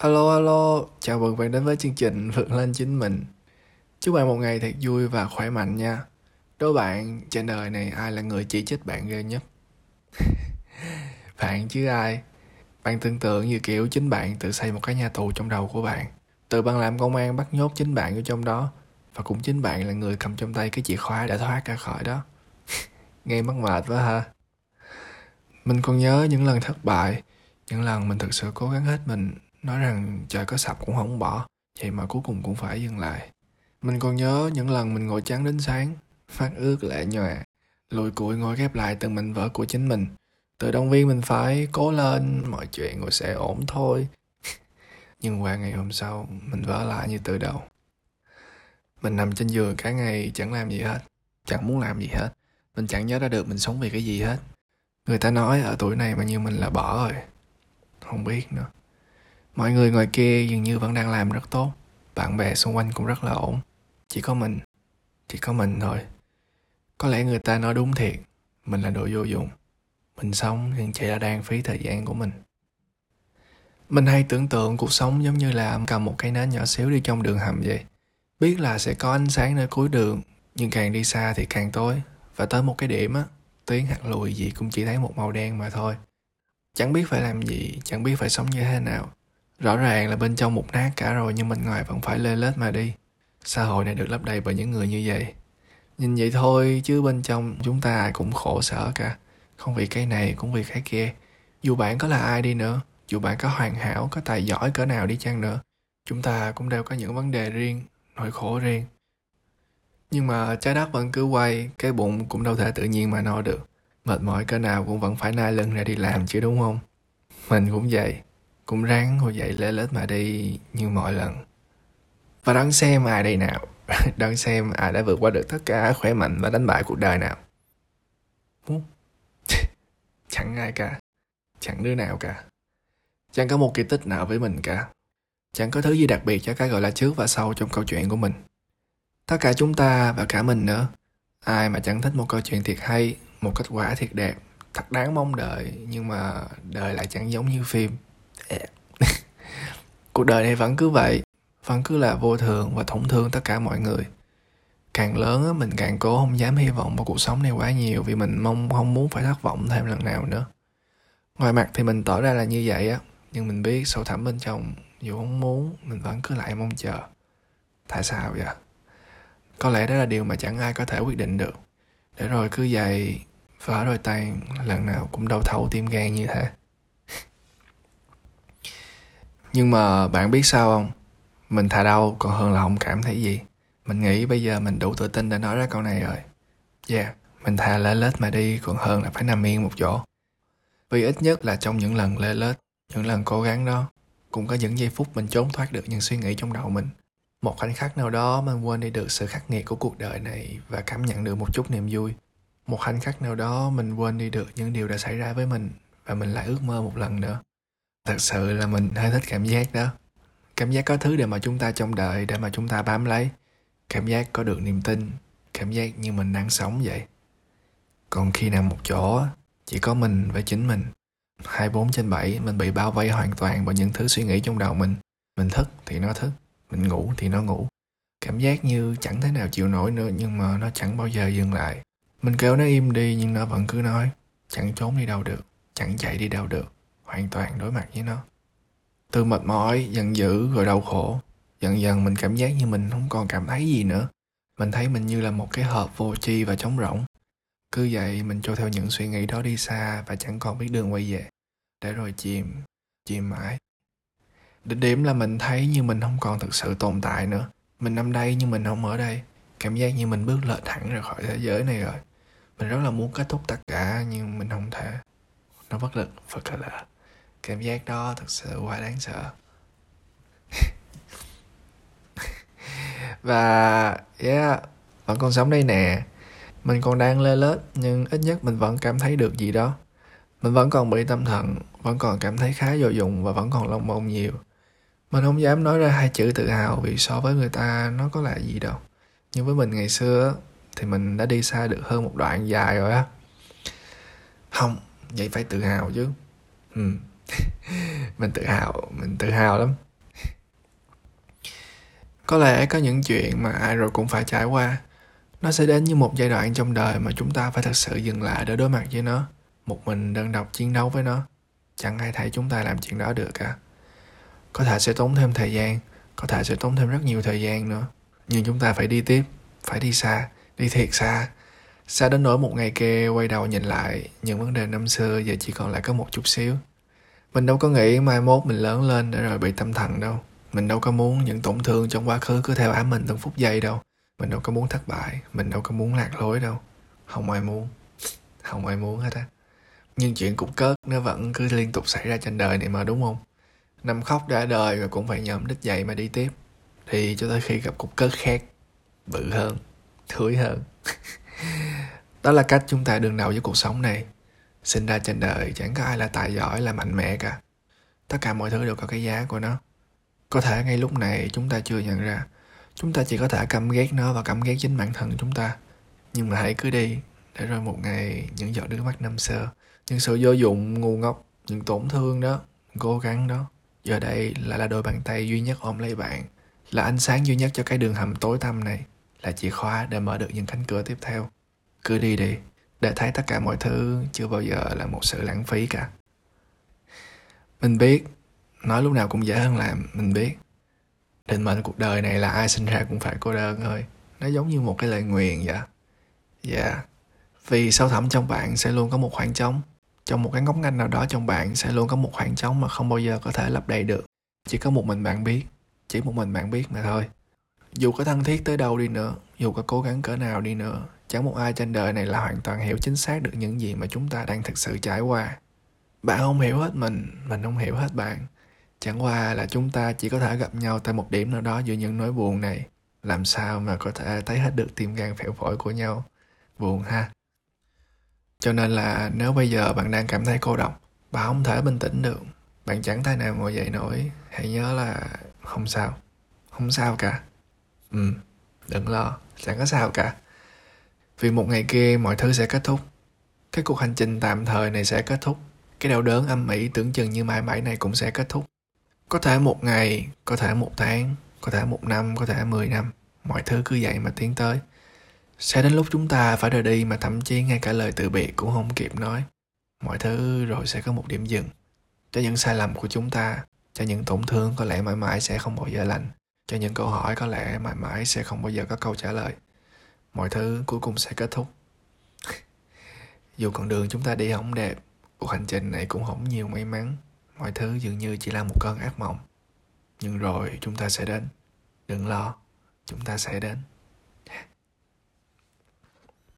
Alo alo, chào mừng bạn đến với chương trình Vượt lên chính mình. Chúc bạn một ngày thật vui và khỏe mạnh nha. đối bạn trên đời này ai là người chỉ trích bạn ghê nhất? bạn chứ ai? Bạn tưởng tượng như kiểu chính bạn tự xây một cái nhà tù trong đầu của bạn. Tự bạn làm công an bắt nhốt chính bạn ở trong đó. Và cũng chính bạn là người cầm trong tay cái chìa khóa để thoát ra khỏi đó. Nghe mắc mệt quá ha. Mình còn nhớ những lần thất bại, những lần mình thực sự cố gắng hết mình nói rằng trời có sập cũng không bỏ, vậy mà cuối cùng cũng phải dừng lại. Mình còn nhớ những lần mình ngồi trắng đến sáng, phát ước lệ nhòa. Lùi cụi ngồi ghép lại từng mảnh vỡ của chính mình. Tự động viên mình phải cố lên, mọi chuyện rồi sẽ ổn thôi. Nhưng qua ngày hôm sau, mình vỡ lại như từ đầu. Mình nằm trên giường cả ngày, chẳng làm gì hết, chẳng muốn làm gì hết. Mình chẳng nhớ ra được mình sống vì cái gì hết. Người ta nói ở tuổi này mà như mình là bỏ rồi. Không biết nữa mọi người ngoài kia dường như vẫn đang làm rất tốt. Bạn bè xung quanh cũng rất là ổn. Chỉ có mình. Chỉ có mình thôi. Có lẽ người ta nói đúng thiệt. Mình là đồ vô dụng. Mình sống nhưng chỉ là đang phí thời gian của mình. Mình hay tưởng tượng cuộc sống giống như là cầm một cái nến nhỏ xíu đi trong đường hầm vậy. Biết là sẽ có ánh sáng nơi cuối đường, nhưng càng đi xa thì càng tối. Và tới một cái điểm á tiến hoặc lùi gì cũng chỉ thấy một màu đen mà thôi. Chẳng biết phải làm gì, chẳng biết phải sống như thế nào. Rõ ràng là bên trong mục nát cả rồi nhưng bên ngoài vẫn phải lê lết mà đi. Xã hội này được lấp đầy bởi những người như vậy. Nhìn vậy thôi chứ bên trong chúng ta ai cũng khổ sở cả. Không vì cái này cũng vì cái kia. Dù bạn có là ai đi nữa, dù bạn có hoàn hảo, có tài giỏi cỡ nào đi chăng nữa, chúng ta cũng đều có những vấn đề riêng, nỗi khổ riêng. Nhưng mà trái đất vẫn cứ quay, cái bụng cũng đâu thể tự nhiên mà no được. Mệt mỏi cỡ nào cũng vẫn phải nai lưng ra đi làm chứ đúng không? Mình cũng vậy cũng ráng ngồi dậy lê lết mà đi như mọi lần. Và đón xem ai đây nào? Đón xem ai đã vượt qua được tất cả khỏe mạnh và đánh bại cuộc đời nào? Chẳng ai cả. Chẳng đứa nào cả. Chẳng có một kỳ tích nào với mình cả. Chẳng có thứ gì đặc biệt cho cái gọi là trước và sau trong câu chuyện của mình. Tất cả chúng ta và cả mình nữa, ai mà chẳng thích một câu chuyện thiệt hay, một kết quả thiệt đẹp, thật đáng mong đợi nhưng mà đời lại chẳng giống như phim. cuộc đời này vẫn cứ vậy, vẫn cứ là vô thường và tổn thương tất cả mọi người. Càng lớn mình càng cố không dám hy vọng vào cuộc sống này quá nhiều vì mình mong, không muốn phải thất vọng thêm lần nào nữa. Ngoài mặt thì mình tỏ ra là như vậy á, nhưng mình biết sâu thẳm bên trong, dù không muốn, mình vẫn cứ lại mong chờ. Tại sao vậy? Có lẽ đó là điều mà chẳng ai có thể quyết định được. Để rồi cứ vậy vỡ đôi tay, lần nào cũng đau thấu tim gan như thế nhưng mà bạn biết sao không? Mình thà đau còn hơn là không cảm thấy gì. Mình nghĩ bây giờ mình đủ tự tin để nói ra câu này rồi. Yeah, mình thà lê lết mà đi còn hơn là phải nằm yên một chỗ. Vì ít nhất là trong những lần lê lết, những lần cố gắng đó, cũng có những giây phút mình trốn thoát được những suy nghĩ trong đầu mình. Một khoảnh khắc nào đó mình quên đi được sự khắc nghiệt của cuộc đời này và cảm nhận được một chút niềm vui. Một khoảnh khắc nào đó mình quên đi được những điều đã xảy ra với mình và mình lại ước mơ một lần nữa thật sự là mình hơi thích cảm giác đó. Cảm giác có thứ để mà chúng ta trông đợi, để mà chúng ta bám lấy. Cảm giác có được niềm tin, cảm giác như mình đang sống vậy. Còn khi nằm một chỗ, chỉ có mình với chính mình 24 trên 7 mình bị bao vây hoàn toàn bởi những thứ suy nghĩ trong đầu mình. Mình thức thì nó thức, mình ngủ thì nó ngủ. Cảm giác như chẳng thế nào chịu nổi nữa, nhưng mà nó chẳng bao giờ dừng lại. Mình kêu nó im đi, nhưng nó vẫn cứ nói, chẳng trốn đi đâu được, chẳng chạy đi đâu được hoàn toàn đối mặt với nó. Từ mệt mỏi, giận dữ, rồi đau khổ, dần dần mình cảm giác như mình không còn cảm thấy gì nữa. Mình thấy mình như là một cái hộp vô tri và trống rỗng. Cứ vậy mình trôi theo những suy nghĩ đó đi xa và chẳng còn biết đường quay về. Để rồi chìm chìm mãi. Đỉnh điểm là mình thấy như mình không còn thực sự tồn tại nữa. Mình nằm đây nhưng mình không ở đây. Cảm giác như mình bước lệch thẳng ra khỏi thế giới này rồi. Mình rất là muốn kết thúc tất cả nhưng mình không thể. Nó bất lực, Phật là lạ cảm giác đó thật sự quá đáng sợ. Và, yeah, vẫn còn sống đây nè. Mình còn đang lê lết, nhưng ít nhất mình vẫn cảm thấy được gì đó. Mình vẫn còn bị tâm thần, vẫn còn cảm thấy khá vô dụng và vẫn còn lông mông nhiều. Mình không dám nói ra hai chữ tự hào vì so với người ta nó có là gì đâu. Nhưng với mình ngày xưa thì mình đã đi xa được hơn một đoạn dài rồi á. Không, vậy phải tự hào chứ. Ừ. mình tự hào, mình tự hào lắm. Có lẽ có những chuyện mà ai rồi cũng phải trải qua. Nó sẽ đến như một giai đoạn trong đời mà chúng ta phải thật sự dừng lại để đối mặt với nó. Một mình đơn độc chiến đấu với nó. Chẳng ai thấy chúng ta làm chuyện đó được cả. Có thể sẽ tốn thêm thời gian, có thể sẽ tốn thêm rất nhiều thời gian nữa. Nhưng chúng ta phải đi tiếp, phải đi xa, đi thiệt xa. Xa đến nỗi một ngày kia quay đầu nhìn lại, những vấn đề năm xưa giờ chỉ còn lại có một chút xíu mình đâu có nghĩ mai mốt mình lớn lên để rồi bị tâm thần đâu. Mình đâu có muốn những tổn thương trong quá khứ cứ theo ám mình từng phút giây đâu. Mình đâu có muốn thất bại, mình đâu có muốn lạc lối đâu. Không ai muốn. Không ai muốn hết á. Nhưng chuyện cục cớt nó vẫn cứ liên tục xảy ra trên đời này mà, đúng không? Nằm khóc đã đời rồi cũng phải nhậm đích dậy mà đi tiếp. Thì cho tới khi gặp cục cớt khác, bự hơn thúi hơn. Đó là cách chúng ta đương đầu với cuộc sống này sinh ra trên đời, chẳng có ai là tài giỏi, là mạnh mẽ cả. Tất cả mọi thứ đều có cái giá của nó. Có thể ngay lúc này chúng ta chưa nhận ra. Chúng ta chỉ có thể căm ghét nó và căm ghét chính bản thân chúng ta. Nhưng mà hãy cứ đi, để rồi một ngày những giọt nước mắt năm xưa, những sự vô dụng, ngu ngốc, những tổn thương đó, cố gắng đó. Giờ đây lại là đôi bàn tay duy nhất ôm lấy bạn, là ánh sáng duy nhất cho cái đường hầm tối tăm này, là chìa khóa để mở được những cánh cửa tiếp theo. Cứ đi đi để thấy tất cả mọi thứ chưa bao giờ là một sự lãng phí cả. Mình biết, nói lúc nào cũng dễ hơn làm, mình biết. Định mệnh cuộc đời này là ai sinh ra cũng phải cô đơn thôi. Nó giống như một cái lời nguyền vậy. Dạ. Yeah. vì sâu thẳm trong bạn sẽ luôn có một khoảng trống. Trong một cái ngóc ngách nào đó trong bạn sẽ luôn có một khoảng trống mà không bao giờ có thể lấp đầy được. Chỉ có một mình bạn biết. Chỉ một mình bạn biết mà thôi. Dù có thân thiết tới đâu đi nữa dù có cố gắng cỡ nào đi nữa, chẳng một ai trên đời này là hoàn toàn hiểu chính xác được những gì mà chúng ta đang thực sự trải qua. Bạn không hiểu hết mình mình không hiểu hết bạn. Chẳng qua là chúng ta chỉ có thể gặp nhau tại một điểm nào đó giữa những nỗi buồn này. Làm sao mà có thể thấy hết được tim gan phèo phổi của nhau? Buồn ha. Cho nên là nếu bây giờ bạn đang cảm thấy cô độc, bạn không thể bình tĩnh được. Bạn chẳng thể nào ngồi dậy nổi. Hãy nhớ là không sao. Không sao cả. Ừ đừng lo, chẳng có sao cả. Vì một ngày kia mọi thứ sẽ kết thúc. Cái cuộc hành trình tạm thời này sẽ kết thúc. Cái đau đớn âm ỉ tưởng chừng như mãi mãi này cũng sẽ kết thúc. Có thể một ngày, có thể một tháng, có thể một năm, có thể mười năm, mọi thứ cứ vậy mà tiến tới. Sẽ đến lúc chúng ta phải rời đi mà thậm chí ngay cả lời từ biệt cũng không kịp nói. Mọi thứ rồi sẽ có một điểm dừng. Cho những sai lầm của chúng ta, cho những tổn thương có lẽ mãi mãi sẽ không bao giờ lành cho những câu hỏi có lẽ mãi mãi sẽ không bao giờ có câu trả lời. Mọi thứ cuối cùng sẽ kết thúc. Dù con đường chúng ta đi không đẹp, cuộc hành trình này cũng không nhiều may mắn. Mọi thứ dường như chỉ là một cơn ác mộng. Nhưng rồi chúng ta sẽ đến. Đừng lo, chúng ta sẽ đến.